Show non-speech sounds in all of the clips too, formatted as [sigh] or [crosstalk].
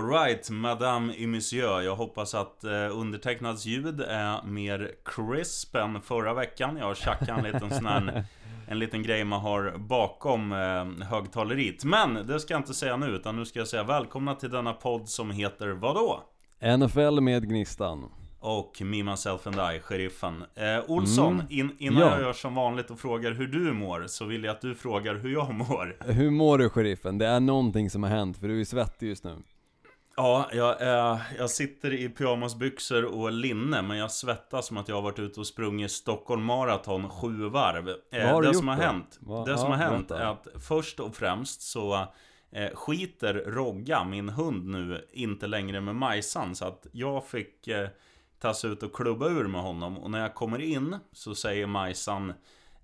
Alright, Madame et Monsieur. Jag hoppas att eh, undertecknads ljud är mer crisp än förra veckan. Jag har tjackat en liten sån här, [laughs] en liten grej man har bakom eh, högtaleriet. Men det ska jag inte säga nu, utan nu ska jag säga välkomna till denna podd som heter vadå? NFL med Gnistan. Och Me, Myself and I, sheriffen. Eh, Olsson, Mm. in, innan Ja. jag gör som vanligt och frågar hur du mår, så vill jag att du frågar hur jag mår. Hur mår du sheriffen? Det är någonting som har hänt, för du är svettig just nu. Ja, jag, är, jag sitter i pyjamasbyxor och linne, men jag svettas som att jag har varit ute och sprungit Stockholm Marathon sju varv. Eh, har det som har då? hänt, Vad- det som ja, har hänt är att först och främst så eh, skiter Rogga, min hund nu, inte längre med Majsan. Så att jag fick eh, tas ut och klubba ur med honom. Och när jag kommer in så säger Majsan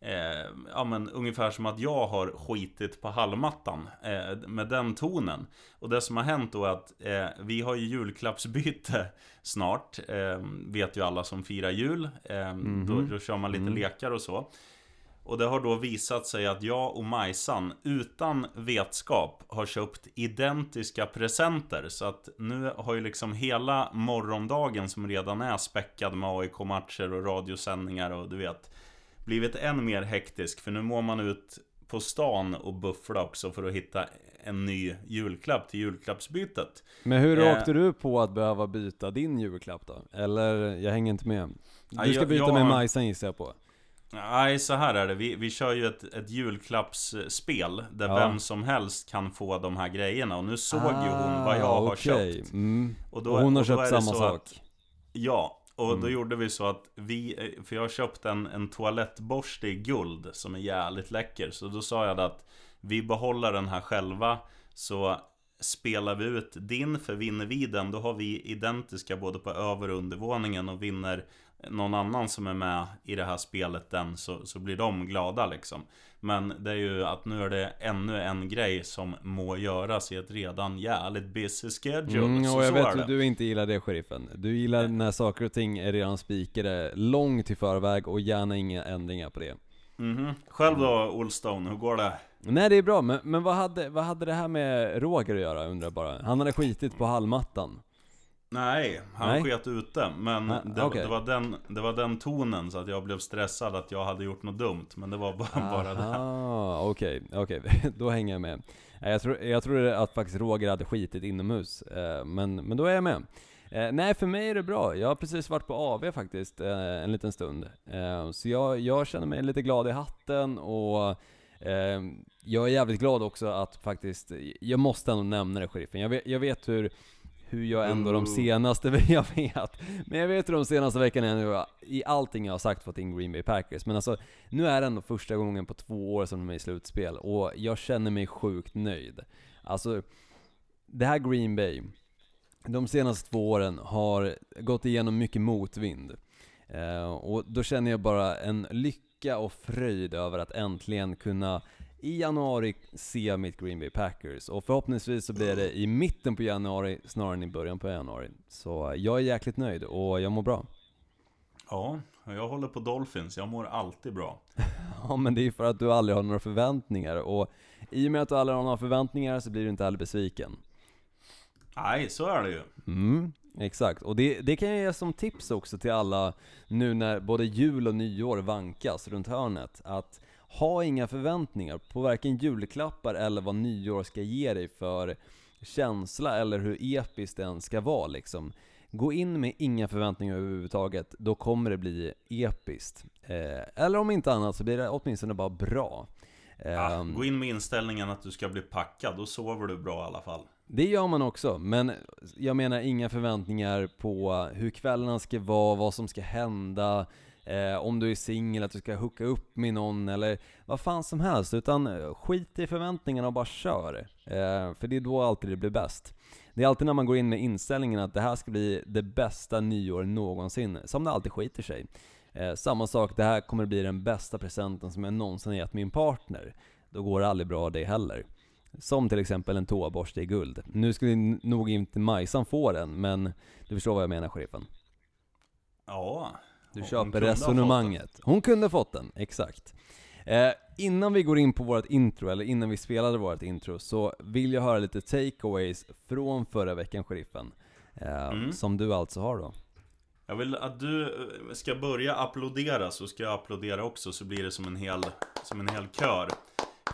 Eh, ja men ungefär som att jag har skitit på hallmattan eh, Med den tonen. Och det som har hänt då är att eh, Vi har ju julklappsbyte [laughs] snart. Eh, Vet ju alla som firar jul. Eh, då, då kör man lite lekar och så. Och det har då visat sig att jag och Majsan utan vetskap har köpt identiska presenter. Så att nu har ju liksom hela morgondagen som redan är späckad med AIK-matcher och radiosändningar och du vet blivit än mer hektisk för nu mår man ut på stan och buffla också för att hitta en ny julklapp till julklappsbytet. Men hur Eh. åkte du på att behöva byta din julklapp då? Eller, jag hänger inte med. Du ska jag- byta jag- med Majsan gissar jag på. Nej, så här är det. Vi, vi kör ju ett, ett julklappsspel där Ja. vem som helst kan få de här grejerna. Och nu såg ju hon vad jag har Ah, okej. köpt. Mm. Och, då, Och hon har och köpt samma sak. Att, ja, och då Mm. gjorde vi så att vi, eh, för jag har köpt en, en toalettborste i guld som är jävligt läcker. Så då sa jag att vi behåller den här själva. Så spelar vi ut din, för vinner vi den då har vi identiska både på över och undervåningen och vinner någon annan som är med i det här spelet den så, så blir de glada liksom. Men det är ju att nu är det ännu en grej som må göras i ett redan jävligt busy schedule. Mm, så och jag så vet att du inte gillar det sheriffen. Du gillar när saker och ting är redan spikade långt i förväg och gärna inga ändringar på det. Mhm. Själv då Olstone, hur går det? Nej det är bra, men, men vad, hade, vad hade det här med Roger att göra undrar jag bara? Han hade skitit på hallmattan. Nej, han Nej. sket ute. Men Ah, det, okej. det, var den, det var den tonen så att jag blev stressad att jag hade gjort något dumt. Men det var bara, bara det. Okej, okej, [laughs] då hänger jag med. Nej, Jag tror, jag tror att faktiskt Roger hade skitit inomhus, eh, men, men då är jag med. Eh, nej, för mig är det bra. Jag har precis varit på AV faktiskt, eh, en liten stund. Så jag, jag känner mig lite glad i hatten och jag är jävligt glad också att faktiskt, jag måste ändå nämna det sheriffen. Jag vet, jag vet hur, hur jag ändå de Ooh. senaste, [laughs] jag vet, men jag vet hur de senaste veckorna jag nu, i allting jag har sagt fått in Green Bay Packers. Men alltså, nu är det ändå första gången på två år som de är i slutspel och jag känner mig sjukt nöjd. Alltså, det här Green Bay, de senaste två åren har gått igenom mycket motvind. Eh, och då känner jag bara en lycka och fröjd över att äntligen kunna i januari se mitt Green Bay Packers. Och förhoppningsvis så blir det i mitten på januari snarare än i början på januari. Så jag är jäkligt nöjd och jag mår bra. Ja, jag håller på Dolphins. Jag mår alltid bra. [laughs] Ja men det är ju för att du aldrig har några förväntningar och i och med att du aldrig har några förväntningar så blir du inte heller besviken. Nej, så är det ju. Mm, exakt. Och det, det kan jag ge som tips också till alla nu när både jul och nyår vankas runt hörnet. Att ha inga förväntningar på varken julklappar eller vad nyår ska ge dig för känsla eller hur episkt den ska vara liksom. Gå in med inga förväntningar överhuvudtaget, då kommer det bli episkt. Eh, eller om inte annat så blir det åtminstone bara bra. Ja, Ehm, gå in med inställningen att du ska bli packad. Då sover du bra i alla fall. Det gör man också, men jag menar inga förväntningar på hur kvällarna ska vara, vad som ska hända, eh, om du är singel, att du ska hooka upp med någon eller vad fan som helst. Utan eh, skit i förväntningarna och bara kör. Eh, för det är då alltid det blir bäst. Det är alltid när man går in med inställningen att det här ska bli det bästa nyår någonsin, som det alltid skiter sig. Eh, samma sak, det här kommer bli den bästa presenten som jag någonsin har gett min partner. Då går det aldrig bra det heller. Som till exempel en toaborste i guld. Nu skulle nog inte Majsan få den, men du förstår vad jag menar sheriffen. Ja, du köper resonemanget. Hon kunde ha fått den, exakt. Eh, innan vi går in på vårt intro, eller innan vi spelade vårt intro, så vill jag höra lite takeaways från förra veckan, sheriffen. Eh, Mm. Som du alltså har då. Jag vill att du eh, ska börja applådera så ska jag applådera också så blir det som en hel, som en hel kör.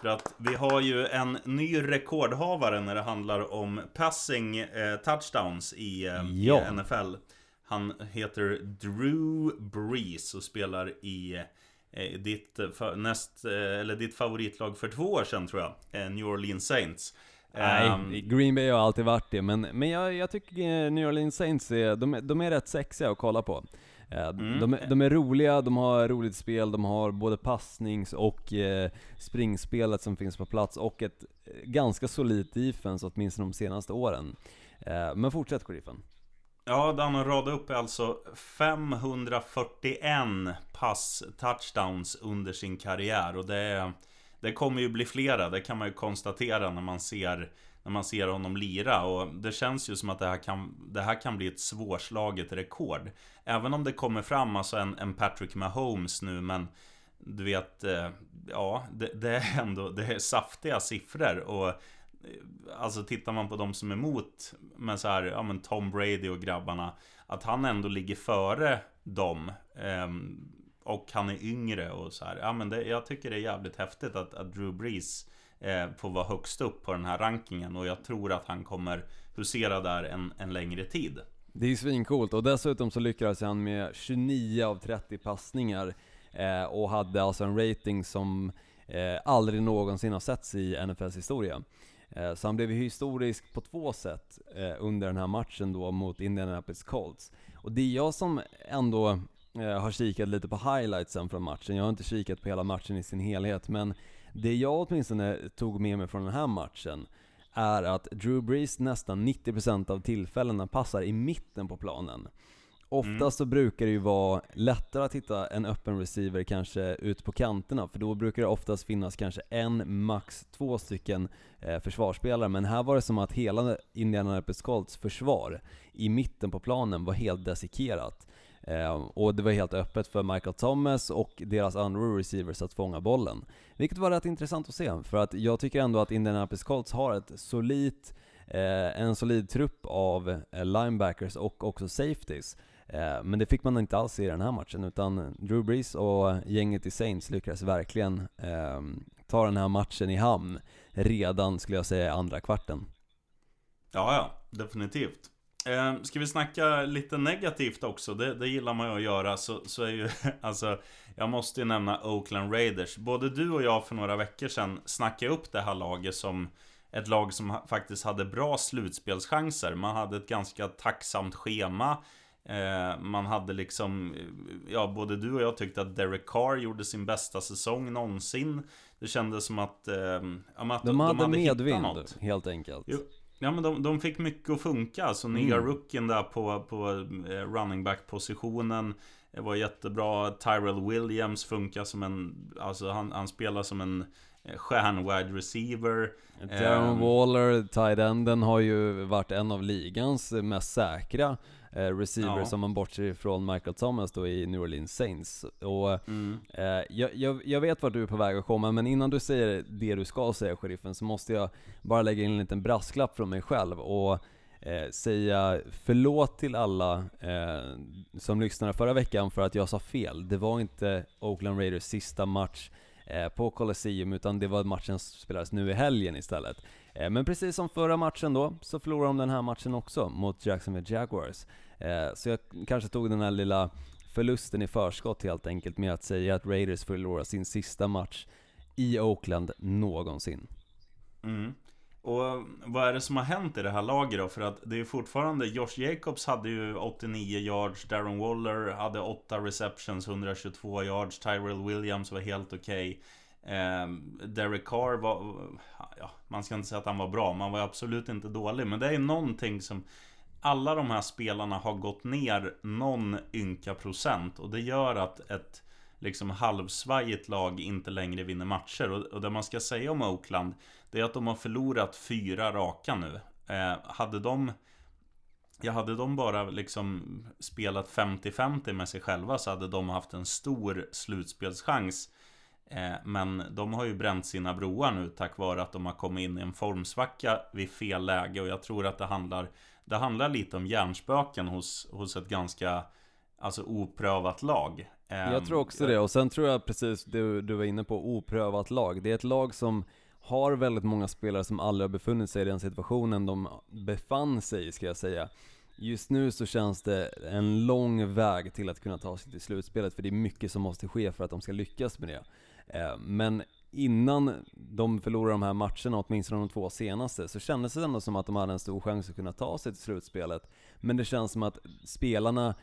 För att vi har ju en ny rekordhavare när det handlar om passing eh, touchdowns i, eh, Ja. i NFL. Han heter Drew Brees och spelar i eh, ditt, näst, eh, eller ditt favoritlag för två år sedan tror jag. Eh, New Orleans Saints. Ehm, Nej, Green Bay har alltid varit det, men, men jag, jag tycker New Orleans Saints är, de, är- de är rätt sexiga att kolla på. Mm. De, är- de är roliga, de har roligt spel, de har både passnings och eh, springspelet som finns på plats och ett ganska solidt defense åtminstone de senaste åren. Eh, men fortsätt sheriffen. Ja, han har radat upp alltså 541 pass touchdowns under sin karriär. Och det, det kommer ju bli flera, det kan man ju konstatera när man ser när man ser honom lira. Och det känns ju som att det här kan, det här kan bli ett svårslaget rekord. Även om det kommer fram alltså en, en Patrick Mahomes nu men du vet, eh, ja, det, det är ändå det är saftiga siffror. Och Alltså tittar man på de som är emot men så här, ja men Tom Brady och grabbarna Att han ändå ligger före dem Eh, Och han är yngre och så här Ja men det, jag tycker det är jävligt häftigt att, att Drew Brees eh, Får vara högst upp på den här rankingen Och jag tror att han kommer husera där en, en längre tid Det är ju svincoolt och dessutom så lyckades han med 29 av 30 passningar eh, och hade alltså en rating som eh, aldrig någonsin har setts i NFLs historia. Eh, så han blev ju historisk på två sätt eh, under den här matchen då mot Indianapolis Colts. Och det är jag som ändå eh, har kikat lite på highlightsen från matchen. Jag har inte kikat på hela matchen i sin helhet, men det jag åtminstone tog med mig från den här matchen är att Drew Brees nästan 90% av tillfällena passar i mitten på planen. Mm. Oftast så brukar det ju vara lättare att hitta en öppen receiver kanske ut på kanterna, för då brukar det oftast finnas kanske en, max två stycken eh, försvarsspelare. Men här var det som att hela Indianapolis Colts försvar i mitten på planen var helt desikerat. Eh, och det var helt öppet för Michael Thomas och deras andra receivers att fånga bollen. Vilket var rätt intressant att se, för att jag tycker ändå att Indianapolis Colts har ett solidt, eh, en solid trupp av eh, linebackers och också safeties. Eh, men det fick man inte alls i den här matchen, utan Drew Brees och gänget i Saints lyckades verkligen eh, ta den här matchen i hamn redan, skulle jag säga, i andra kvarten. Ja, ja, definitivt. Eh, ska vi snacka lite negativt också? Det, det gillar man ju att göra. Så, så är ju, [laughs] alltså, jag måste ju nämna Oakland Raiders. Både du och jag för några veckor sedan snackade upp det här laget som ett lag som faktiskt hade bra slutspelschanser. Man hade ett ganska tacksamt schema. Eh, man hade liksom, ja både du och jag tyckte att Derek Carr gjorde sin bästa säsong någonsin. Det kändes som att, eh, att De hade hittat medvind, något. helt enkelt. Jo, Ja men de, de fick mycket att funka, alltså nya Mm. rookien där på, på eh, running back positionen Det var jättebra, Tyrell Williams funkar som en, alltså han, han spelar som en eh, stjärn-wide receiver Darren Ehm. Waller, tight enden, har ju varit en av ligans mest säkra eh, receivers Ja. om man bortser ifrån Michael Thomas då i New Orleans Saints. Och mm. Eh, jag, jag, jag vet vart du är på väg att komma, men innan du säger det du ska säga sheriffen, så måste jag bara lägga in en liten brasklapp från mig själv och eh, säga förlåt till alla eh, som lyssnade förra veckan för att jag sa fel. Det var inte Oakland Raiders sista match eh, på Colosseum, utan det var matchen som spelades nu i helgen istället. Eh, men precis som förra matchen då, så förlorade de den här matchen också mot Jacksonville Jaguars. Eh, så jag kanske tog den här lilla förlusten i förskott helt enkelt med att säga att Raiders förlorar sin sista match i Oakland någonsin. Mm. Och eh, vad är det som har hänt i det här laget då? För att det är fortfarande, Josh Jacobs hade ju 89 yards, Darren Waller hade 8 receptions, 122 yards, Tyrell Williams var helt okej. Okay. Ehm, Derek Carr var, ja, man ska inte säga att han var bra, man var absolut inte dålig. Men det är någonting som alla de här spelarna har gått ner någon ynka procent och det gör att ett liksom halvsvajigt lag inte längre vinner matcher. Och, och det man ska säga om Oakland, det är att de har förlorat fyra raka nu. Eh, hade de Ja, hade de bara liksom spelat 50-50 med sig själva så hade de haft en stor slutspelschans. Eh, men de har ju bränt sina broar nu tack vare att de har kommit in i en formsvacka vid fel läge. Och jag tror att det handlar Det handlar lite om hjärnspöken hos, hos ett ganska Alltså oprövat lag. Jag tror också det, och sen tror jag precis det du var inne på, oprövat lag. Det är ett lag som har väldigt många spelare som aldrig har befunnit sig i den situationen de befann sig i, ska jag säga. Just nu så känns det en lång väg till att kunna ta sig till slutspelet, för det är mycket som måste ske för att de ska lyckas med det. Eh, Eh, men innan de förlorade de här matcherna, åtminstone de två senaste, så kändes det ändå som att de hade en stor chans att kunna ta sig till slutspelet. Men det känns som att spelarna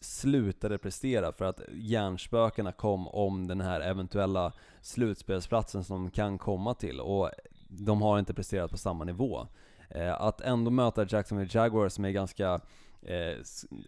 slutade prestera för att hjärnspökena kom om den här eventuella slutspelsplatsen som de kan komma till och de har inte presterat på samma nivå. Eh, att ändå möta Jacksonville Jaguars som är ganska eh,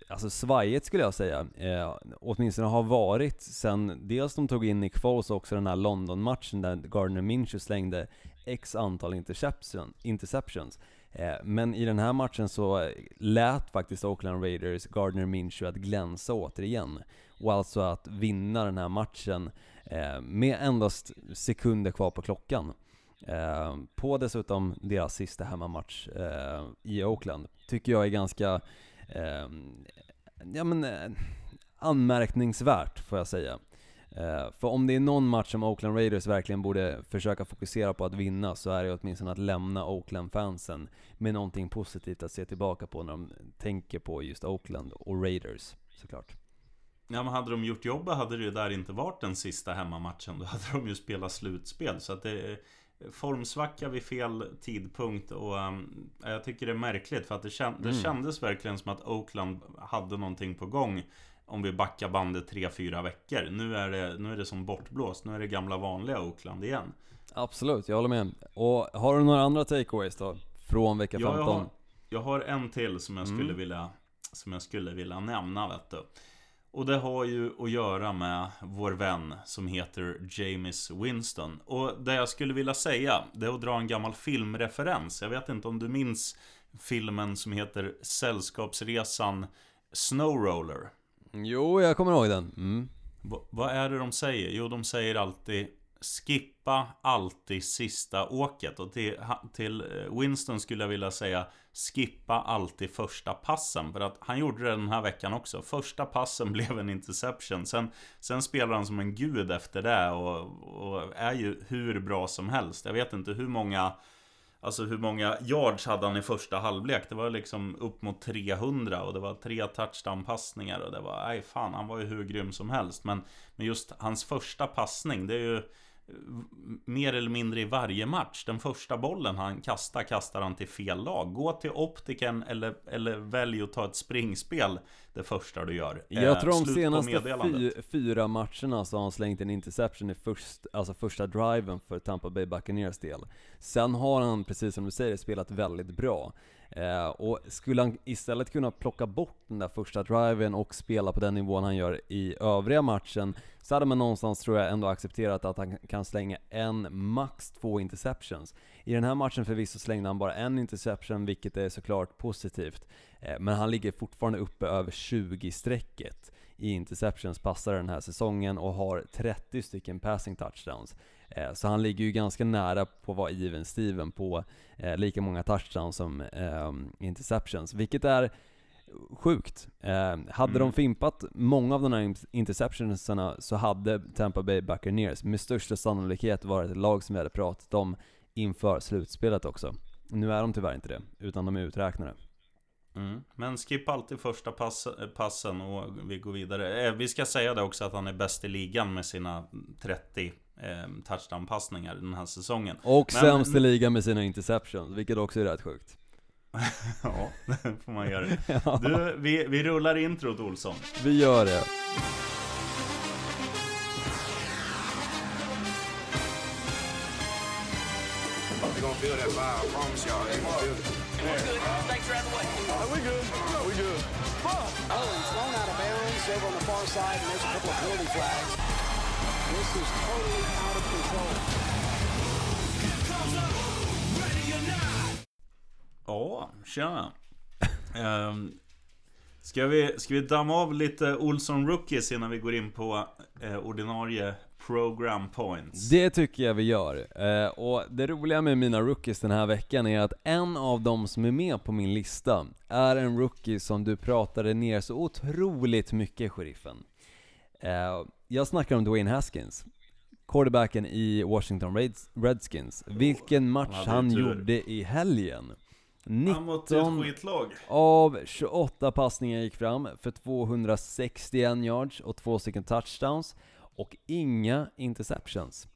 alltså svajigt skulle jag säga. Eh, åtminstone har varit sen dels de tog in Nick Foles och också den här London-matchen där Gardner Minshew slängde X antal interception, interceptions. Eh, men i den här matchen så lät faktiskt Oakland Raiders Gardner Minshew att glänsa återigen. Och alltså att vinna den här matchen eh, med endast sekunder kvar på klockan. Eh, på dessutom deras sista hemmamatch eh, i Oakland. Tycker jag är ganska eh, ja, men, eh, anmärkningsvärt får jag säga. Eh, för om det är någon match som Oakland Raiders verkligen borde försöka fokusera på att vinna så är det åtminstone att lämna Oakland-fansen med någonting positivt att se tillbaka på när de tänker på just Oakland och Raiders såklart. Ja men hade de gjort jobbet hade det ju där inte varit den sista hemmamatchen. Då hade de ju spelat slutspel. Så att det, formsvacka vid fel tidpunkt och um, jag tycker det är märkligt för att det, känd, det mm. kändes verkligen som att Oakland hade någonting på gång om vi backar bandet 3-4 veckor. Nu är, det, nu är det som bortblåst. Nu är det gamla vanliga Oakland igen. Absolut, jag håller med. Och har du några andra takeaways då? Från vecka 15? Ja, jag, har, jag har en till som jag skulle mm. vilja Som jag skulle vilja nämna vet du. Och det har ju att göra med vår vän som heter James Winston. Och det jag skulle vilja säga, det är att dra en gammal filmreferens. Jag vet inte om du minns filmen som heter Sällskapsresan Snowroller? Jo, jag kommer ihåg den. Mm. vad är det de säger? Jo, de säger alltid Skippa alltid sista åket. Och till, till eh, Winston skulle jag vilja säga Skippa alltid första passen. För att han gjorde det den här veckan också. Första passen [laughs] blev en interception. Sen, sen spelar han som en gud efter det. Och, och är ju hur bra som helst. Jag vet inte hur många Alltså hur många yards hade han i första halvlek? Det var liksom upp mot 300 och det var tre touchdown-passningar och det var, nej fan, han var ju hur grym som helst. Men, men just hans första passning, det är ju mer eller mindre i varje match. Den första bollen han kastar, kastar han till fel lag. Gå till optiken eller, eller välj att ta ett springspel det första du gör. Jag eh, tror de senaste fy, fyra matcherna så har han slängt en interception i först, alltså första driven för Tampa Bay Buccaneers del. Sen har han, precis som du säger, spelat väldigt bra. Eh, och skulle han istället kunna plocka bort den där första driven och spela på den nivån han gör i övriga matchen så hade man någonstans, tror jag, ändå accepterat att han kan slänga en, max två interceptions. I den här matchen förvisso slängde han bara en interception, vilket är såklart positivt. Eh, men han ligger fortfarande uppe över 20-strecket i interceptions passar den här säsongen och har 30 stycken passing touchdowns. Eh, så han ligger ju ganska nära på att vara even Steven på eh, lika många touchdowns som interceptions, vilket är sjukt. Eh, hade mm. de fimpat många av de här interceptionsarna så hade Tampa Bay Buccaneers med största sannolikhet varit ett lag som vi hade pratat om inför slutspelet också. Nu är de tyvärr inte det, utan de är uträknade. Mm. Men skippa alltid första pass, passen och vi går vidare. Eh, vi ska säga det också att han är bäst i ligan med sina 30 eh, touchdown-passningar den här säsongen. Och Men... sämst i ligan med sina interceptions, vilket också är rätt sjukt. [laughs] ja, det får man göra. [laughs] Du, vi, vi rullar introt Olsson. Vi gör det. We're gonna feel that vibe, I promise y'all. They're gonna feel it. We're good. Thanks for having me. Are we good? No, we good. Oh, he's thrown out of bounds over on the far side, and there's a couple of penalty flags. This is totally out of control. Ja, tjena. um, ska, vi, ska vi damma av lite Olsson Rookies innan vi går in på eh, ordinarie program points. Det tycker jag vi gör. Eh, och det roliga med mina rookies den här veckan är att en av dem som är med på min lista är en rookie som du pratade ner så otroligt mycket, sheriffen. Eh, jag snackar om Dwayne Haskins. Quarterbacken i Washington Reds- Redskins. Vilken match han tur. gjorde i helgen. Han mot ett 19 skitlag. av 28 passningar gick fram för 261 yards och två stycken touchdowns och inga interceptions.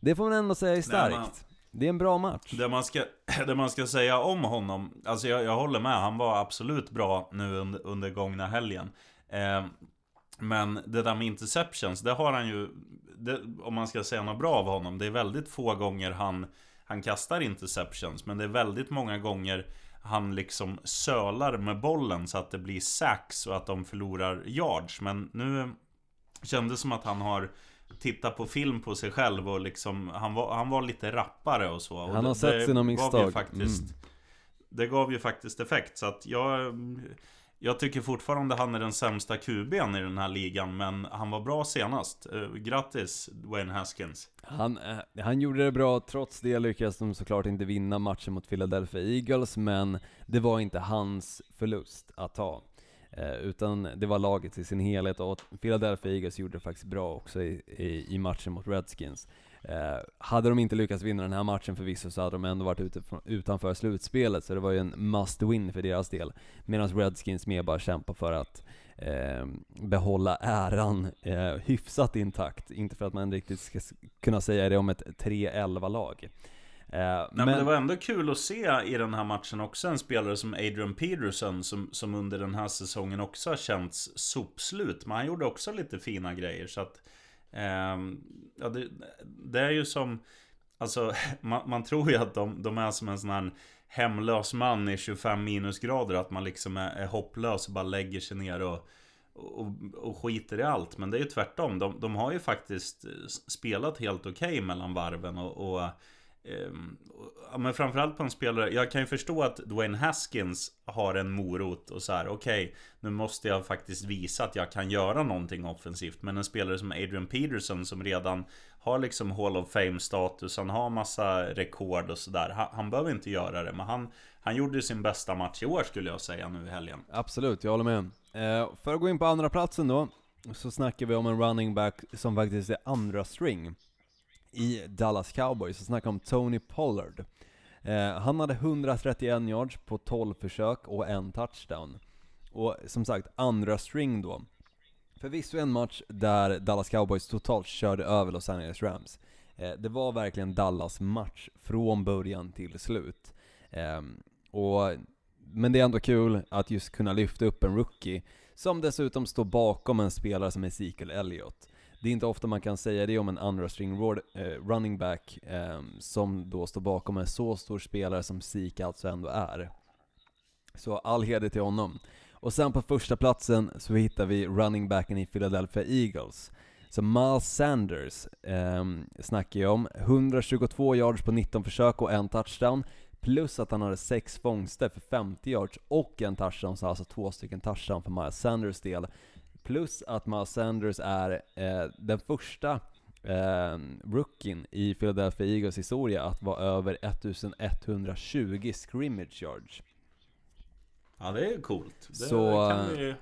Det får man ändå säga är Nej, starkt. man- Det är en bra match. Det man, ska, [clears throat] det man ska säga om honom, alltså jag, jag håller med, han var absolut bra nu under, under gångna helgen. Eh, men det där med interceptions, det har han ju, det, om man ska säga något bra av honom, det är väldigt få gånger han, han kastar interceptions, men det är väldigt många gånger han liksom sölar med bollen så att det blir sacks och att de förlorar yards. Men nu kändes som att han har tittat på film på sig själv och liksom Han var, han var lite rappare och så och Han har det- sett det sina misstag. faktiskt, Mm. Det gav ju faktiskt effekt så att jag jag tycker fortfarande han är den sämsta QB'n i den här ligan Men han var bra senast eh, Grattis Wayne Haskins Han, eh, han gjorde det bra, trots det lyckades de såklart inte vinna matchen mot Philadelphia Eagles, men det var inte hans förlust att ta. Eh, utan det var laget i sin helhet och Philadelphia Eagles gjorde det faktiskt bra också i, i, i matchen mot Redskins. Eh, hade de inte lyckats vinna den här matchen förvisso så hade de ändå varit ute utanför slutspelet, så det var ju en must win för deras del. Medan Redskins mer bara kämpar för att eh, behålla äran eh, hyfsat intakt. Inte för att man riktigt ska kunna säga det om ett 3-11-lag. Eh, Nej, men, det var ändå kul att se i den här matchen också en spelare som Adrian Peterson som, som under den här säsongen också har känts sopslut. Men han gjorde också lite fina grejer så att Ehm, ja, det, det är ju som Alltså [laughs] man, man tror ju att de, de är som en sån här hemlös man i 25 minusgrader Att man liksom är, är hopplös och bara lägger sig ner och och, och skiter i allt. Men det är ju tvärtom. De, de har ju faktiskt spelat helt okej mellan varven och, och Ehm, ja, men framförallt på en spelare, jag kan ju förstå att Dwayne Haskins har en morot och så här. okej, nu måste jag faktiskt visa att jag kan göra någonting offensivt. Men en spelare som Adrian Peterson som redan har liksom Hall of Fame-status, han har massa rekord och sådär. Han, han behöver inte göra det, men han, han gjorde sin bästa match i år skulle jag säga nu i helgen. Absolut, jag håller med. Eh, för att gå in på andra platsen då, så snackar vi om en running back som faktiskt är andra string i Dallas Cowboys. och snacka om Tony Pollard. Eh, han hade 131 yards på 12 försök och en touchdown. Och som sagt, andra string då. Förvisso en match där Dallas Cowboys totalt körde över Los Angeles Rams. Eh, det var verkligen Dallas match från början till slut. Ehm, och, men det är ändå kul att just kunna lyfta upp en rookie som dessutom står bakom en spelare som Ezekiel Elliott. Det är inte ofta man kan säga det om en andra string eh, running back eh, som då står bakom en så stor spelare som Zeke alltså ändå är. Så all heder till honom. Och sen på första platsen så hittar vi running backen i Philadelphia Eagles. Så Miles Sanders eh, snackar jag om. 122 yards på 19 försök och en touchdown. Plus att han hade sex fångster för 50 yards och en touchdown, så alltså två stycken touchdown för Miles Sanders del. Plus att Miles Sanders är eh, den första eh, rookien i Philadelphia Eagles historia att vara över 1120 scrimmage yards. Ja, det är coolt. Det Så, kan, eh, vi,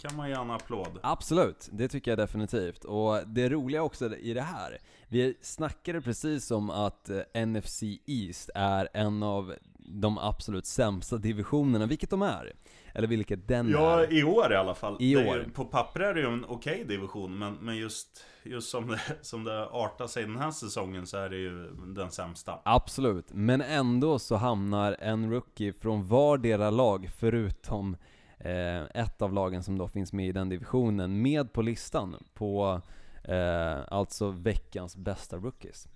kan man ge en applåd. Absolut, det tycker jag definitivt. Och det roliga också i det här, vi snackade precis om att eh, NFC East är en av de absolut sämsta divisionerna, vilket de är. Eller vilket den Ja, är. i år i alla fall. I år. ju- På papper är det ju en okej division, men, men just, just som, det, som det artar sig den här säsongen så är det ju den sämsta. Absolut, men ändå så hamnar en rookie från vardera lag, förutom eh, ett av lagen som då finns med i den divisionen, med på listan på eh, alltså veckans bästa rookies.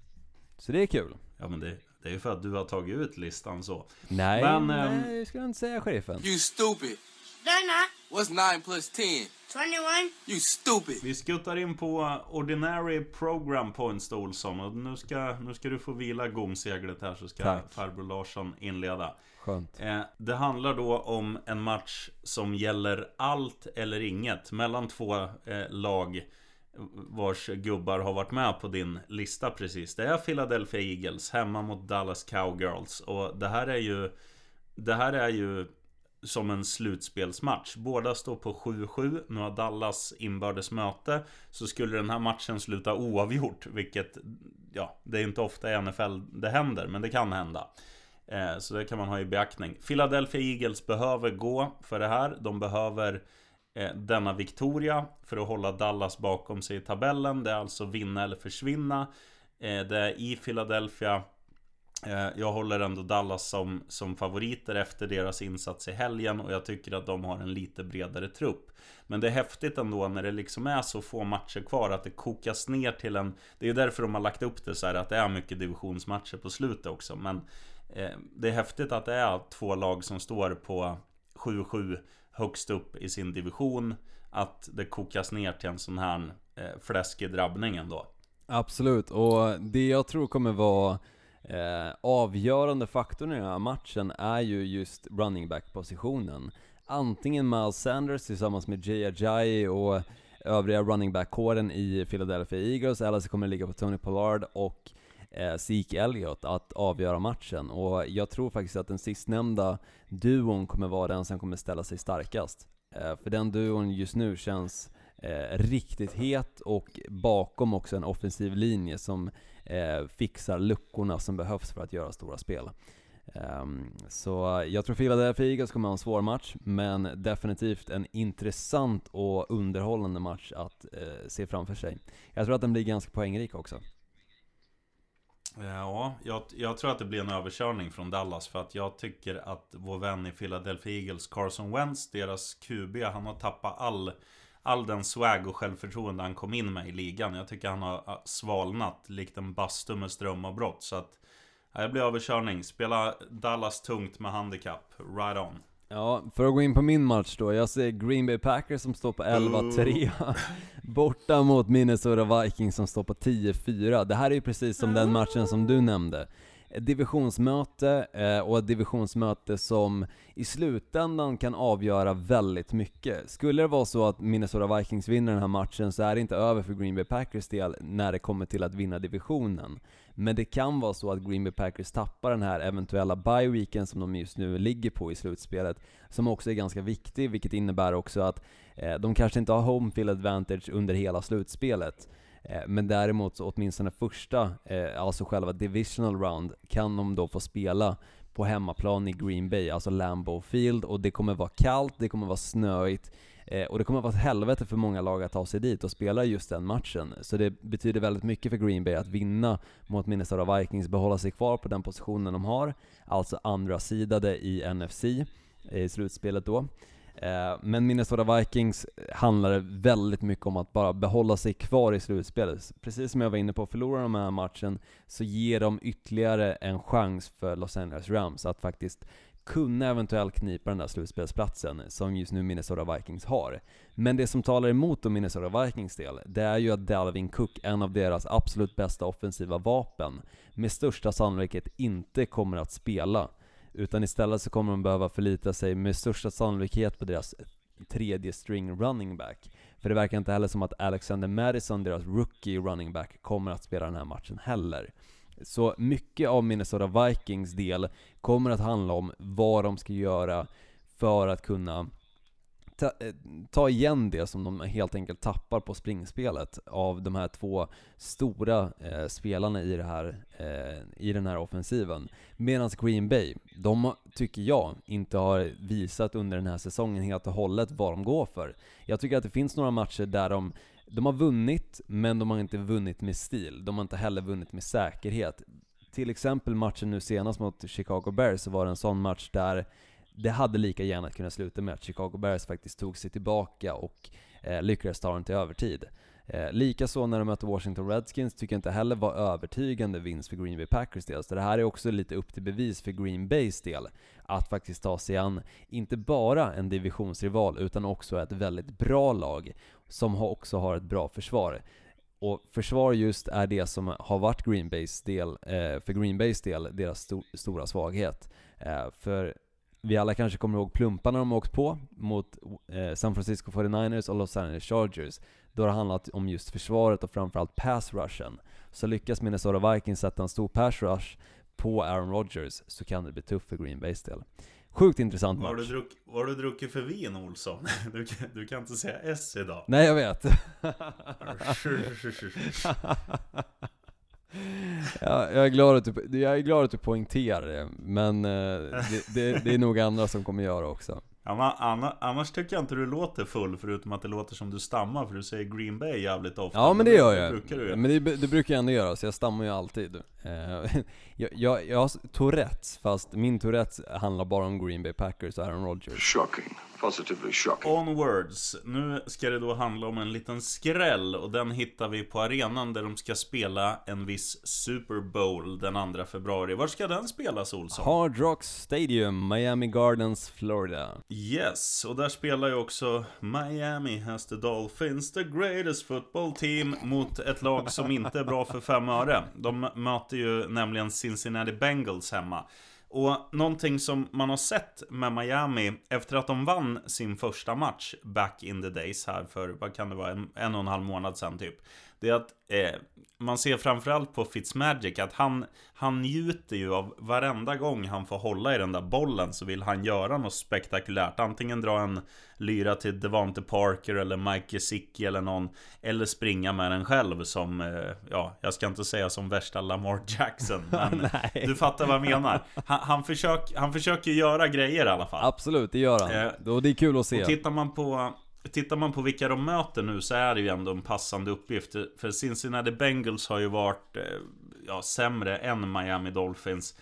Så det är kul. Ja, men det, det är ju för att du har tagit ut listan så. Nej, Men, ehm, nej, skulle jag inte säga sheriffen. You stupid. They're not. What's 9 plus 10? 21. You stupid. Vi skuttar in på Ordinary Program Points då, Olsson. Och nu ska, nu ska du få vila gomseglet här så ska Tack. farbror Larsson inleda. Skönt. Eh, det handlar då om en match som gäller allt eller inget mellan två eh, lag vars gubbar har varit med på din lista precis. Det är Philadelphia Eagles hemma mot Dallas Cowgirls. Och det här är ju Det här är ju som en slutspelsmatch. Båda står på 7-7. Nu har Dallas inbördes möte. Så skulle den här matchen sluta oavgjort, vilket ja, det är inte ofta i NFL det händer, men det kan hända. Eh, så det kan man ha i beaktning. Philadelphia Eagles behöver gå för det här. De behöver Eh, denna Victoria för att hålla Dallas bakom sig i tabellen. Det är alltså vinna eller försvinna. Eh, det är i Philadelphia. Eh, jag håller ändå Dallas som, som favoriter efter deras insats i helgen och jag tycker att de har en lite bredare trupp. Men det är häftigt ändå när det liksom är så få matcher kvar att det kokas ner till en... Det är därför de har lagt upp det så här att det är mycket divisionsmatcher på slutet också. Men det är häftigt att det är två lag som står på 7-7 högst upp i sin division. Att det kokas ner till en sån här eh, fläskig drabbning ändå. Absolut, och det jag tror kommer vara eh, avgörande faktorn i den här matchen är ju just running back positionen. Antingen Miles Sanders tillsammans med Jay Ajayi och övriga running back-kåren i Philadelphia Eagles, eller så kommer det ligga på Tony Pollard och eh, Zeke Elliott att avgöra matchen. Och jag tror faktiskt att den sistnämnda duon kommer vara den som kommer ställa sig starkast. Eh, för den duon just nu känns eh, riktigt het och bakom också en offensiv linje som eh, fixar luckorna som behövs för att göra stora spel. Um, så jag tror Philadelphia Eagles kommer ha en svår match, men definitivt en intressant och underhållande match att uh, se framför sig. Jag tror att den blir ganska poängrik också. Eh, ja, jag, jag, tror att det blir en överkörning från Dallas för att jag tycker att vår vän i Philadelphia Eagles, Carson Wentz, deras QB, han har tappat all, all den swag och självförtroende han kom in med i ligan. Jag tycker han har eh, svalnat likt en bastu med strömavbrott. Så att, ja, det blir överkörning. Spela Dallas tungt med handikapp. Right on. Ja, för att gå in på min match då. Jag ser Green Bay Packers som står på 11-3 [laughs] borta mot Minnesota Vikings som står på 10-4. Det här är ju precis som den matchen som du nämnde. Ett divisionsmöte, eh, och ett divisionsmöte som i slutändan kan avgöra väldigt mycket. Skulle det vara så att Minnesota Vikings vinner den här matchen så är det inte över för Green Bay Packers del när det kommer till att vinna divisionen. Men det kan vara så att Green Bay Packers tappar den här eventuella bye-weeken som de just nu ligger på i slutspelet, som också är ganska viktig, vilket innebär också att eh, de kanske inte har home field advantage under hela slutspelet. Eh, men däremot så åtminstone första, eh, alltså själva divisional round, kan de då få spela på hemmaplan i Green Bay, alltså Lambeau Field, och det kommer vara kallt, det kommer vara snöigt, eh, och det kommer vara ett helvete för många lag att ta sig dit och spela just den matchen. Så det betyder väldigt mycket för Green Bay att vinna mot Minnesota Vikings, behålla sig kvar på den positionen de har, alltså andra sidade i NFC i slutspelet då. Eh, men Minnesota Vikings handlar väldigt mycket om att bara behålla sig kvar i slutspelet. Precis som jag var inne på, förlorar de här matchen så ger de ytterligare en chans för Los Angeles Rams att faktiskt kunna eventuellt knipa den där slutspelsplatsen som just nu Minnesota Vikings har. Men det som talar emot då Minnesota Vikings del, det är ju att Dalvin Cook, en av deras absolut bästa offensiva vapen, med största sannolikhet inte kommer att spela. Utan istället så kommer de behöva förlita sig med största sannolikhet på deras tredje string running back. För det verkar inte heller som att Alexander Madison, deras rookie running back, kommer att spela den här matchen heller. Så mycket av Minnesota Vikings del kommer att handla om vad de ska göra för att kunna ta, eh, ta igen det som de helt enkelt tappar på springspelet av de här två stora eh, spelarna i, det här, eh, i den här offensiven. Medan Green Bay, de tycker jag inte har visat under den här säsongen helt och hållet vad de går för. Jag tycker att det finns några matcher där de de har vunnit, men de har inte vunnit med stil. De har inte heller vunnit med säkerhet. Till exempel matchen nu senast mot Chicago Bears så var det en sån match där det hade lika gärna kunnat sluta med att Chicago Bears faktiskt tog sig tillbaka och eh, lyckades ta den till övertid. Eh, Likaså när de mötte Washington Redskins tycker jag inte heller var övertygande vinst för Green Bay Packers del. Så det här är också lite upp till bevis för Green Bays del. Att faktiskt ta sig an, inte bara en divisionsrival, utan också ett väldigt bra lag som också har ett bra försvar. Och försvar just är det som har varit Green Bays del, eh, för Green Bays del, deras sto stora svaghet. Eh, för vi alla kanske kommer ihåg plumparna de åkt på mot eh, San Francisco 49ers och Los Angeles Chargers. Då har det handlat om just försvaret och framförallt pass rushen. Så lyckas Minnesota Vikings sätta en stor pass rush på Aaron Rodgers så kan det bli tufft för Green Bays del. Sjukt intressant Vad har match. du, druck, vad har du druckit för vin Olsson? [laughs] Du, du kan inte säga S idag. Nej, jag vet. [laughs] ja, jag, är glad att du, jag är glad att du poängterar det, men eh, det, det, det är nog andra som kommer göra också. Annars tycker jag inte du låter full förutom att det låter som du stammar för du säger Green Bay jävligt ofta. Ja men det gör jag. brukar du. Men det, det brukar jag ändå göra, så jag stammar ju alltid. Eh, [laughs] jag, jag, jag har Tourettes, fast min Tourettes handlar bara om Green Bay Packers och Aaron Rodgers. Shocking. Positively shocking. Onwards. Nu ska det då handla om en liten skräll och den hittar vi på arenan där de ska spela en viss Super Bowl den 2 februari. Var ska den spelas Olsson? Hard Rock Stadium, Miami Gardens, Florida. Yes, och där spelar ju också Miami has the Dolphins, the greatest football team, mot ett lag som inte är bra för fem öre. De möter ju nämligen Cincinnati Bengals hemma. Och någonting som man har sett med Miami efter att de vann sin första match back in the days här för, vad kan det vara, en, en och en halv månad sedan typ. Det är att eh, man ser framförallt på Fitzmagic att han, han njuter ju av varenda gång han får hålla i den där bollen så vill han göra något spektakulärt. Antingen dra en lyra till Devante Parker eller Mike Gesicki eller någon. Eller springa med den själv som, eh, ja, jag ska inte säga som värsta Lamar Jackson. [laughs] Men du fattar vad jag menar. Han, han, försök, han försöker göra grejer i alla fall. Absolut, det gör han. Eh, och det är kul att se. Och tittar man på Tittar man på vilka de möter nu så är det ju ändå en passande uppgift. För Cincinnati Bengals har ju varit eh, ja, sämre än Miami Dolphins.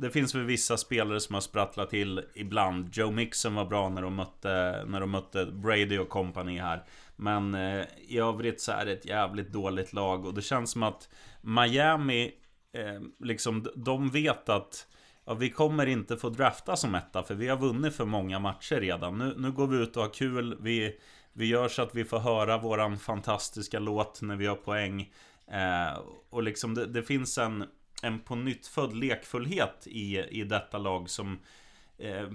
Det finns väl vissa spelare som har sprattlat till ibland. Joe Mixon var bra när de mötte, när de mötte Brady och company här. Men eh, i övrigt så är det ett jävligt dåligt lag Och det känns som att Miami eh, Liksom de vet att Ja, vi kommer inte få drafta som etta för vi har vunnit för många matcher redan. Nu, nu går vi ut och har kul. Vi, vi gör så att vi får höra våran fantastiska låt när vi har poäng. Eh, och liksom det, det finns en, en på nytt född lekfullhet i, i detta lag som eh,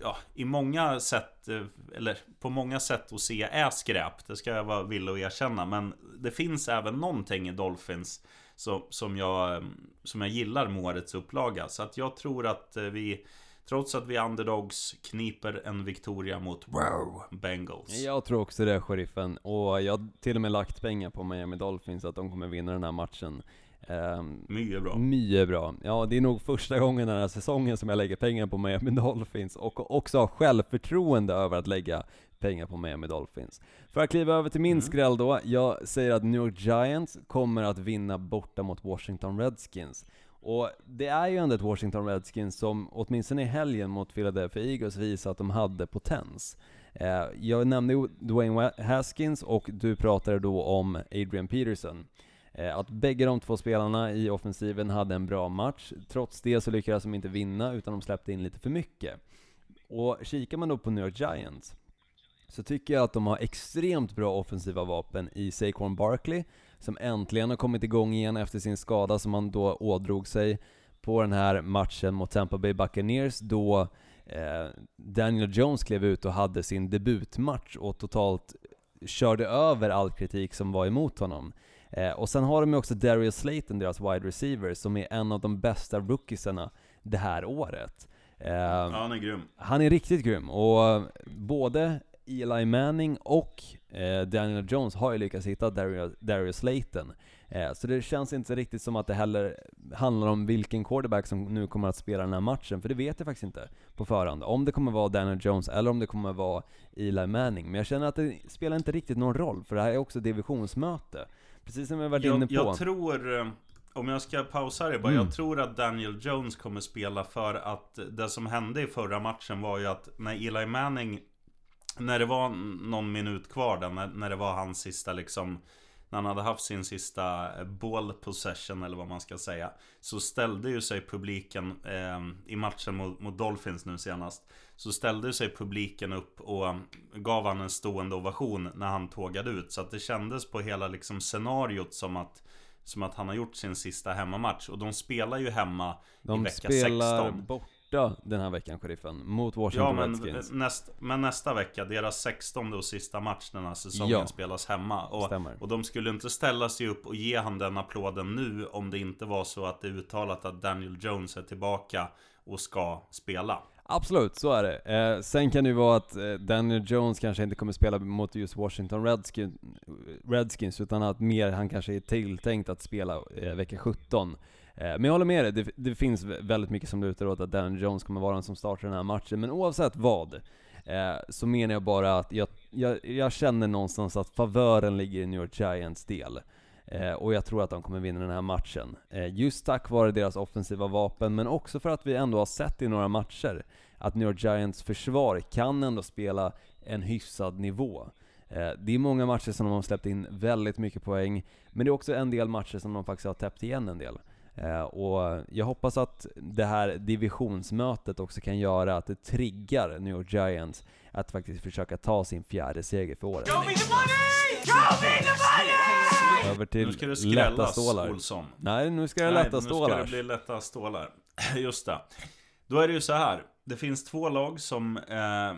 ja, i många sätt, eh, eller på många sätt att se är skräp. Det ska jag vara villig att erkänna. Men det finns även någonting i Dolphins som, som, jag, som jag gillar med årets upplaga. Så att jag tror att eh, vi, trots att vi underdogs, kniper en Victoria mot wow, Bengals. Jag tror också det, sheriffen. Och jag har till och med lagt pengar på Miami Dolphins att de kommer vinna den här matchen. Um, Mycket bra. Mycket bra. Ja, det är nog första gången den här säsongen som jag lägger pengar på Miami Dolphins och också har självförtroende över att lägga pengar på Miami Dolphins. För att kliva över till min Mm. skräll då, jag säger att New York Giants kommer att vinna borta mot Washington Redskins. Och det är ju ändå ett Washington Redskins som åtminstone i helgen mot Philadelphia Eagles visar att de hade potens. Eh, jag nämnde ju Dwayne Wa- Haskins och du pratade då om Adrian Peterson. Eh, Att bägge de två spelarna i offensiven hade en bra match. Trots det så lyckades de inte vinna, utan de släppte in lite för mycket. Och kikar man då på New York Giants, så tycker jag att de har extremt bra offensiva vapen i Saquon Barkley, som äntligen har kommit igång igen efter sin skada som han då ådrog sig på den här matchen mot Tampa Bay Buccaneers, då eh, Daniel Jones klev ut och hade sin debutmatch och totalt körde över all kritik som var emot honom. Eh, och sen har de ju också Darius Slayton, deras wide receiver, som är en av de bästa rookiesarna det här året. Eh, Ja, han är grym. han är riktigt grym, och både Eli Manning och eh, Daniel Jones har ju lyckats hitta Darius, Darius Slayton. Eh, så det känns inte riktigt som att det heller handlar om vilken quarterback som nu kommer att spela den här matchen, för det vet jag faktiskt inte på förhand. Om det kommer vara Daniel Jones eller om det kommer vara Eli Manning. Men jag känner att det spelar inte riktigt någon roll, för det här är också divisionsmöte. Precis som vi varit inne på. jag tror, eh, om jag ska pausa det bara, Mm. jag tror att Daniel Jones kommer spela för att det som hände i förra matchen var ju att när Eli Manning, när det var någon minut kvar där, när, när det var hans sista liksom, när han hade haft sin sista eh, ball possession eller vad man ska säga, så ställde ju sig publiken eh, i matchen mot, mot Dolphins nu senast, så ställde sig publiken upp och gav han en stående ovation när han tågade ut. Så att det kändes på hela liksom scenariot som att som att han har gjort sin sista hemmamatch och de spelar ju hemma i De vecka spelar 16. borta borta den här veckan, sheriffen, mot Washington Ja, men, Redskins. näst, men nästa vecka, deras 16 och sista match den här säsongen Ja. spelas hemma. Och, Stämmer. och de skulle inte ställa sig upp och ge han den applåden nu om det inte var så att det är uttalat att Daniel Jones är tillbaka och ska spela. Absolut, så är det. Eh, sen kan det ju vara att eh, Daniel Jones kanske inte kommer spela mot just Washington Redskins, Redskins utan att mer han kanske är tilltänkt att spela eh, vecka 17. Eh, men jag håller med dig, det, det finns väldigt mycket som lutar åt att Dan Jones kommer vara den som startar den här matchen. Men oavsett vad, eh, så menar jag bara att jag, jag, jag känner någonstans att favören ligger i New York Giants del. Eh, och jag tror att de kommer vinna den här matchen. Eh, just tack vare deras offensiva vapen, men också för att vi ändå har sett i några matcher att New York Giants försvar kan ändå spela en hyfsad nivå. Eh, det är många matcher som de har släppt in väldigt mycket poäng, men det är också en del matcher som de faktiskt har täppt igen en del. Eh, och jag hoppas att det här divisionsmötet också kan göra att det triggar New York Giants att faktiskt försöka ta sin fjärde seger för året. Över till Nu ska det lätta skrällas, stålar. Olsson. Nej, nu ska det Nej, lätta nu ska stålar. det bli lätta stålar. [clears throat] Just det. Då är det ju så här. Det finns två lag som eh,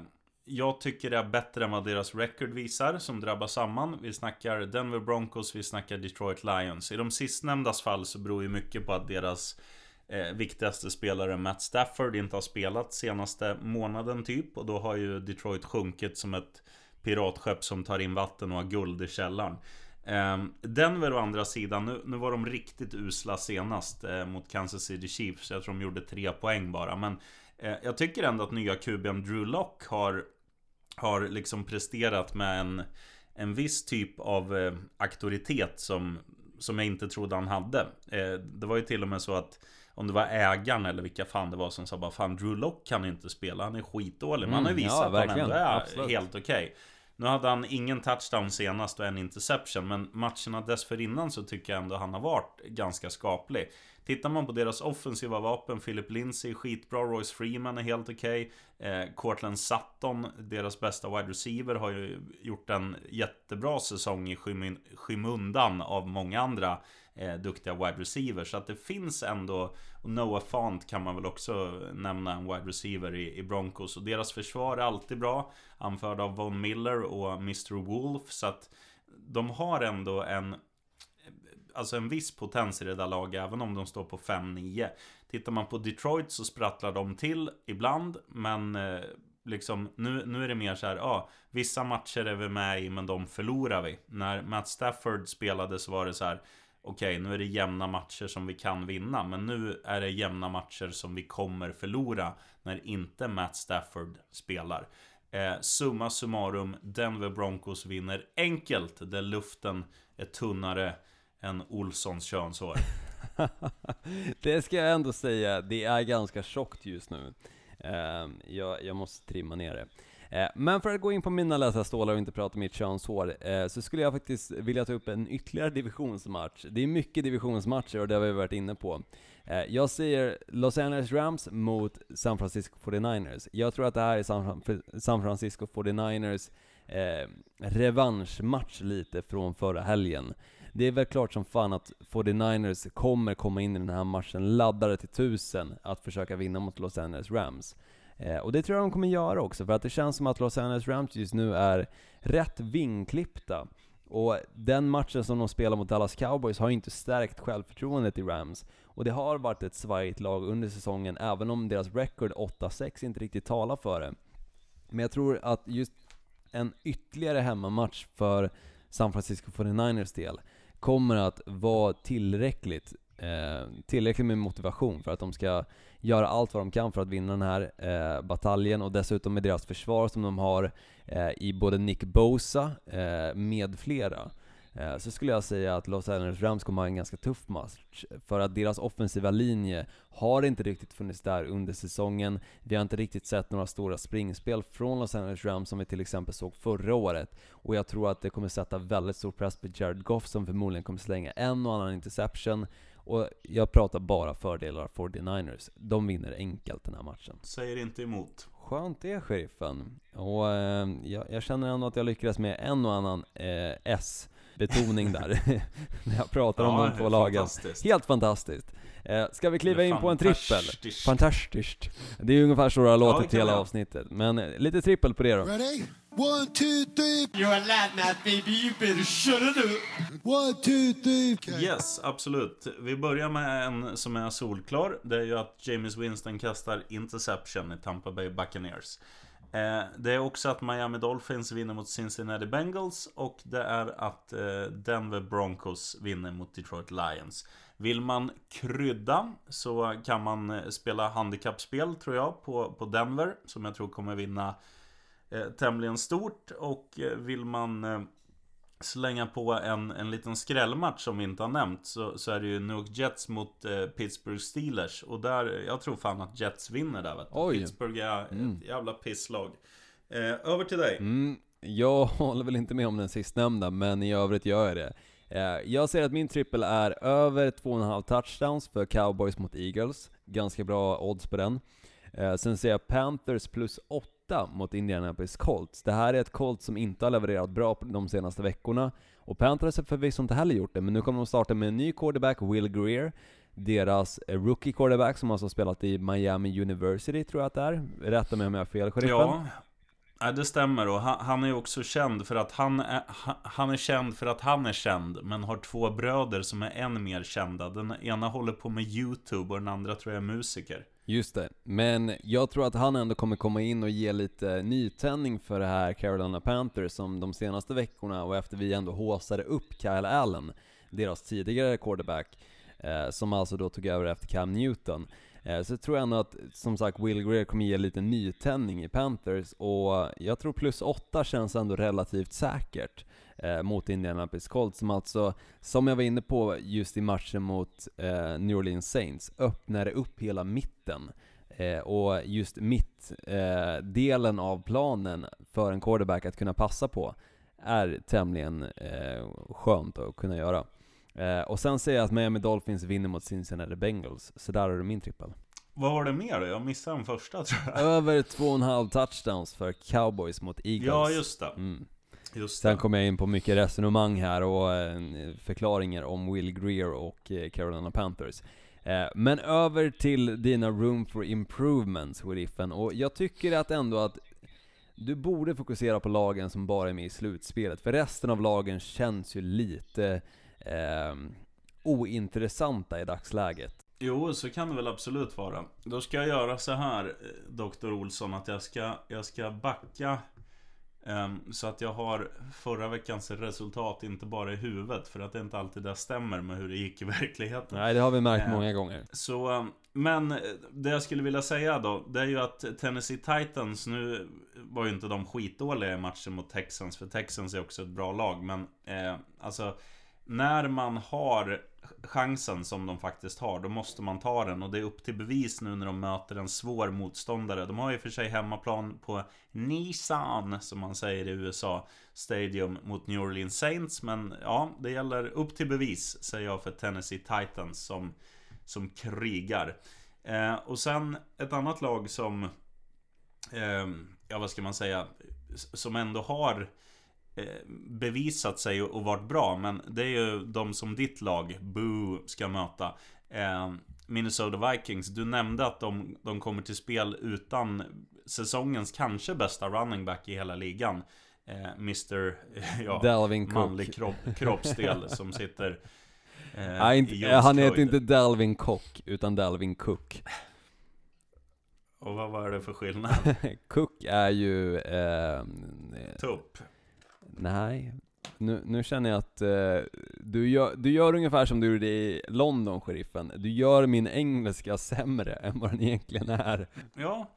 jag tycker det är bättre än vad deras record visar, som drabbar samman. Vi snackar Denver Broncos, vi snackar Detroit Lions. I de sistnämndas fall så beror ju mycket på att deras eh, viktigaste spelare Matt Stafford inte har spelat senaste månaden typ. Och då har ju Detroit sjunkit som ett piratskepp som tar in vatten och har guld i källaren. Eh, Denver å andra sidan, nu, nu var de riktigt usla senast eh, mot Kansas City Chiefs. Jag tror de gjorde tre poäng bara. Men eh, jag tycker ändå att nya QB'n Drew Lock har, har liksom presterat med en, en viss typ av eh, auktoritet som, som jag inte trodde han hade. Eh, det var ju till och med så att om det var ägaren eller vilka fan det var som sa bara Fan Drew Lock kan inte spela, han är skitdålig. Men han har ju Mm, visat ja, att han ändå är Absolut. helt okej. Nu hade han ingen touchdown senast och en interception Men matcherna dessförinnan så tycker jag ändå han har varit ganska skaplig Tittar man på deras offensiva vapen Philip Lindsay skitbra Royce Freeman är helt okej. Eh, Cortland Sutton Deras bästa wide receiver har ju gjort en jättebra säsong i skymun- skymundan av många andra eh, duktiga wide receivers. Så att det finns ändå och Noah Fant kan man väl också nämna en wide receiver i, i Broncos. Och deras försvar är alltid bra Anförd av Von Miller och Mr. Wolf. Så att de har ändå en Alltså en viss potens i det där laget Även om de står på 5-9 Tittar man på Detroit så sprattlar de till ibland Men eh, liksom nu, nu är det mer så här Ja, vissa matcher är vi med i men de förlorar vi. När Matt Stafford spelade så var det så här Okej, nu är det jämna matcher som vi kan vinna Men nu är det jämna matcher som vi kommer förlora När inte Matt Stafford spelar. Eh, Summa summarum Denver Broncos vinner enkelt Där luften är tunnare än Olssons könshår [laughs] det ska jag ändå säga, det är ganska tjockt just nu. Ehm, jag, jag måste trimma ner det. Ehm, men för att gå in på mina lätta stålar och inte prata om mitt könshår, eh, så skulle jag faktiskt vilja ta upp en ytterligare divisionsmatch. Det är mycket divisionsmatcher och det har vi varit inne på. Ehm, jag säger Los Angeles Rams mot San Francisco 49ers. Jag tror att det här är San Francisco 49ers eh, revanschmatch lite från förra helgen. Det är väl klart som fan att 49ers kommer komma in i den här matchen laddade till tusen att försöka vinna mot Los Angeles Rams. Eh, och det tror jag de kommer göra också, för att det känns som att Los Angeles Rams just nu är rätt vingklippta. Och den matchen som de spelar mot Dallas Cowboys har ju inte stärkt självförtroendet i Rams. Och det har varit ett svajigt lag under säsongen, även om deras record 8-6 inte riktigt talar för det. Men jag tror att just en ytterligare hemmamatch för San Francisco 49ers del kommer att vara tillräckligt, eh, tillräckligt med motivation för att de ska göra allt vad de kan för att vinna den här eh, bataljen och dessutom med deras försvar som de har eh, i både Nick Bosa eh, med flera så skulle jag säga att Los Angeles Rams kommer ha en ganska tuff match för att deras offensiva linje har inte riktigt funnits där under säsongen. Vi har inte riktigt sett några stora springspel från Los Angeles Rams som vi till exempel såg förra året. Och jag tror att det kommer sätta väldigt stor press på Jared Goff som förmodligen kommer slänga en och annan interception. Och jag pratar bara fördelar för 49ers. De vinner enkelt den här matchen. Säger inte emot Skönt det, sheriffen. Och eh, jag, jag känner ändå att jag lyckades med en och annan eh, S betoning där. [laughs] När jag pratar om Ja, de två lagen. fantastiskt. Helt fantastiskt. Eh, ska vi kliva in på en trippel? Fantastiskt. Det är ungefär så det har låtit kan hela ha. avsnittet. Men eh, lite trippel på det då. Ready? One, two, three. You're a lad now, baby. You better shut it up. One, two, three. Okay. Yes, absolut. Vi börjar med en som är solklar. Det är ju att James Winston kastar interception i Tampa Bay Buccaneers. Eh, det är också att Miami Dolphins vinner mot Cincinnati Bengals och det är att eh, Denver Broncos vinner mot Detroit Lions. Vill man krydda så kan man eh, spela handikappspel tror jag på, på Denver som jag tror kommer vinna eh, tämligen stort och eh, vill man eh, slänga på en, en liten skrällmatch som vi inte har nämnt så, så är det ju New York Jets mot eh, Pittsburgh Steelers och där, jag tror fan att Jets vinner där vet du. Oj. Pittsburgh är ett jävla pisslag. Eh, över till dig. Mm, jag [laughs] håller väl inte med om den sistnämnda, men i övrigt gör jag det. Eh, Jag ser att min trippel är över 2,5 touchdowns för Cowboys mot Eagles. Ganska bra odds på den. Eh, Sen ser jag Panthers plus 8 mot Indianapolis Colts. Det här är ett Colts som inte har levererat bra de senaste veckorna. Och Panthers har förvisso inte heller gjort det, men nu kommer de starta med en ny quarterback, Will Greer. Deras eh, rookie quarterback som alltså har spelat i Miami University, tror jag att det är. Rätta mig om jag har fel, sheriffen. Ja, ja, det stämmer och han, han är ju också känd för att han är, han är känd för att han är känd Men har två bröder som är än mer kända. Den ena håller på med YouTube och den andra tror jag är musiker. Just det, men jag tror att han ändå kommer komma in och ge lite nytändning för det här Carolina Panthers som de senaste veckorna och efter vi ändå håsade upp Kyle Allen, deras tidigare quarterback, eh, som alltså då tog över efter Cam Newton. Eh, så tror jag ändå att, som sagt, Will Greer kommer ge lite nytändning i Panthers och jag tror plus 8 känns ändå relativt säkert eh, mot Indianapolis Colts som alltså, som jag var inne på just i matchen mot eh, New Orleans Saints, öppnade upp hela mitten. Eh, och just mittdelen eh, delen av planen för en quarterback att kunna passa på är tämligen eh, skönt att kunna göra. Eh, och sen säger jag att Miami Dolphins vinner mot Cincinnati Bengals, så där har du min trippel. Vad var det mer då? Jag missade den första tror jag Över 2,5 touchdowns för Cowboys mot Eagles. Ja, just det. Mm. Just Sen kommer jag in på mycket resonemang här och eh, förklaringar om Will Greer och eh, Carolina Panthers. Eh, Men över till dina room for improvements, sheriffen. Och jag tycker att ändå att du borde fokusera på lagen som bara är med i slutspelet, för resten av lagen känns ju lite eh, ointressanta i dagsläget. Jo, så kan det väl absolut vara. Då ska jag göra så här, eh, Dr. Olsson, att jag ska, jag ska backa ehm, så att jag har förra veckans resultat inte bara i huvudet, för att det inte alltid det stämmer med hur det gick i verkligheten. Nej, det har vi märkt Eh, många gånger. Så, eh, men eh, det jag skulle vilja säga då, det är ju att Tennessee Titans, nu var ju inte de skitdåliga i matchen mot Texans, för Texans är också ett bra lag, men eh, alltså när man har chansen som de faktiskt har, då måste man ta den och det är upp till bevis nu när de möter en svår motståndare. De har ju för sig hemmaplan på Nissan, som man säger i USA, Stadium mot New Orleans Saints, men ja, det gäller upp till bevis, säger jag för Tennessee Titans som som krigar. Eh, och sen ett annat lag som, eh, ja vad ska man säga, som ändå har eh, bevisat sig och, varit bra. Men det är ju de som ditt lag, Boo, ska möta. Eh, Minnesota Vikings, du nämnde att de, de kommer till spel utan säsongens kanske bästa running back i hela ligan. Eh, Mr. [laughs] Ja, Dalvin Cook. manlig kropp, kroppsdel som sitter eh, Nej, inte, han heter inte Dalvin Cook, utan Dalvin Cook. Och vad var det för skillnad? [laughs] Cook är ju... Eh, Tupp. Nej, nu, nu känner jag att eh, du, gör, du gör ungefär som du gjorde i London, sheriffen. Du gör min engelska sämre än vad den egentligen är. Ja.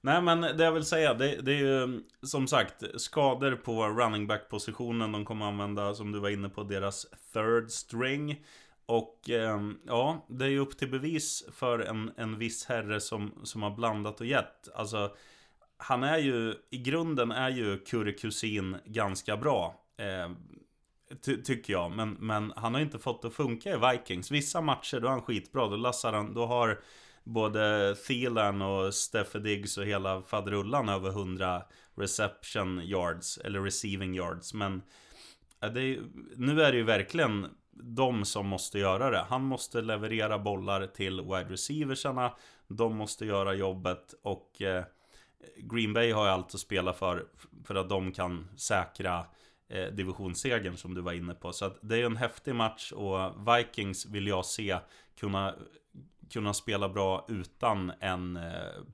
Nej men det jag vill säga, det, det är ju som sagt skador på running back positionen. De kommer använda, som du var inne på, deras third string. Och eh, ja, det är ju upp till bevis för en, en viss herre som, som har blandat och gett. Alltså, han är ju, i grunden är ju Curry Kusin ganska bra. Eh, ty, tycker jag. Men, men han har inte fått det att funka i Vikings. Vissa matcher då är han skitbra. Då lassar han, då har både Thielen och Steffe Diggs och hela faderullan över 100 reception yards, eller receiving yards. Men eh, det är, nu är det ju verkligen de som måste göra det. Han måste leverera bollar till wide receiversarna. De måste göra jobbet och eh, Green Bay har ju allt att spela för. För att de kan säkra eh, divisionssegern som du var inne på. Så att det är en häftig match och Vikings vill jag se kunna kunna spela bra utan en eh,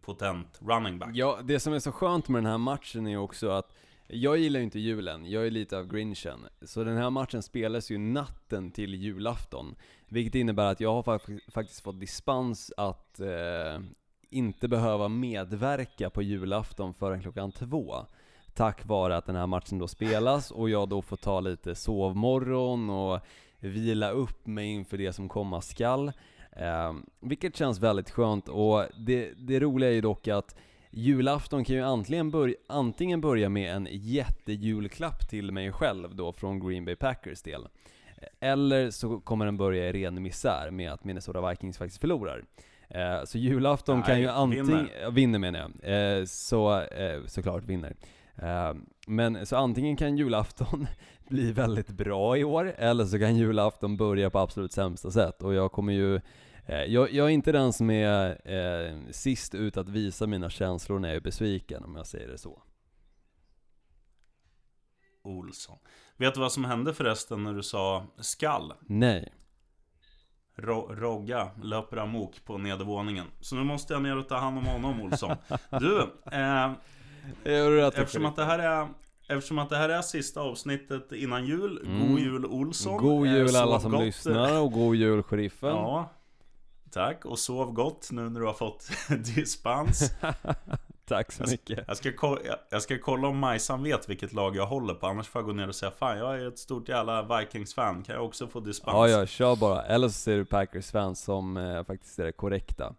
potent running back. Ja, det som är så skönt med den här matchen är också att jag gillar ju inte julen, jag är lite av grinchen. Så den här matchen spelas ju natten till julafton. Vilket innebär att jag har fak- faktiskt fått dispens att eh, inte behöva medverka på julafton förrän klockan två. Tack vare att den här matchen då spelas och jag då får ta lite sovmorgon och vila upp mig inför det som komma skall. Eh, vilket känns väldigt skönt och det, det roliga är ju dock att julafton kan ju antingen, börja, antingen börja med en jättejulklapp till mig själv då från Green Bay Packers del. Eller så kommer den börja i ren misär med att Minnesota Vikings faktiskt förlorar. Eh, så julafton Nej, kan ju antingen, vinner. vinner menar jag, eh, så, eh, såklart vinner. Eh, men så antingen kan julafton [laughs] bli väldigt bra i år, eller så kan julafton börja på absolut sämsta sätt. Och jag kommer ju eh, jag, jag är inte den som är eh, sist ut att visa mina känslor när jag är besviken, om jag säger det så. Olsson. Vet du vad som hände förresten när du sa skall? Nej. Ro Rogga löper amok på nedervåningen. Så nu måste jag ner och ta hand om honom Olsson. [laughs] Du, eh, eftersom, att det här är, eftersom att det här är sista avsnittet innan jul. Mm. God jul Olsson. God Eh, jul alla som gott. lyssnar och god jul sheriffen. Ja, tack. Och sov gott nu när du har fått [laughs] dispens. [laughs] Tack så mycket. Jag ska, ko- jag- jag ska kolla om Majsan vet vilket lag jag håller på. Annars får jag gå ner och säga Fan, jag är ett stort jävla Vikings-fan. Kan jag också få dispens? Ja, ja, kör bara. Eller så ser du Packers-fans som eh, faktiskt är det korrekta.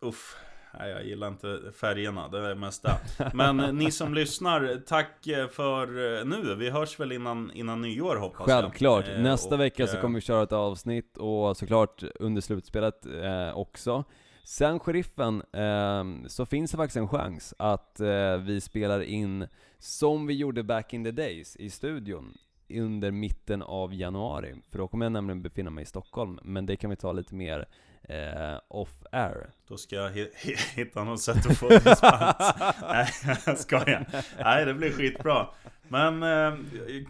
Uff, nej, jag gillar inte färgerna, det är mest det. Men eh, ni som lyssnar, tack eh, för eh, nu. Vi hörs väl innan, innan nyår hoppas Självklart. jag. Eh, Nästa och, vecka så kommer vi köra ett avsnitt och såklart under slutspelet eh, också. Sen sheriffen, eh, så finns det faktiskt en chans att eh, vi spelar in som vi gjorde back in the days i studion under mitten av januari. För då kommer jag nämligen befinna mig i Stockholm, men det kan vi ta lite mer eh, off air. Då ska jag hi- hi- hitta något sätt att få dispens. [laughs] Nej, jag skojar. Nej, det blir skitbra. Men, eh,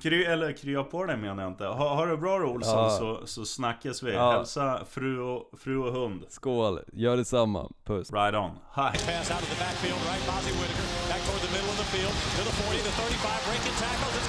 kry, eller krya på dig menar jag inte. Ha, ha det bra då Olsson, Ja. så, så snackas vi. Ja. Hälsa fru och, fru och hund. Skål, gör detsamma, puss. Right on. Hi. Pass out of the backfield, right? Bozzy Whitaker back toward the middle of the field to the 40, the 35, breaking tackles.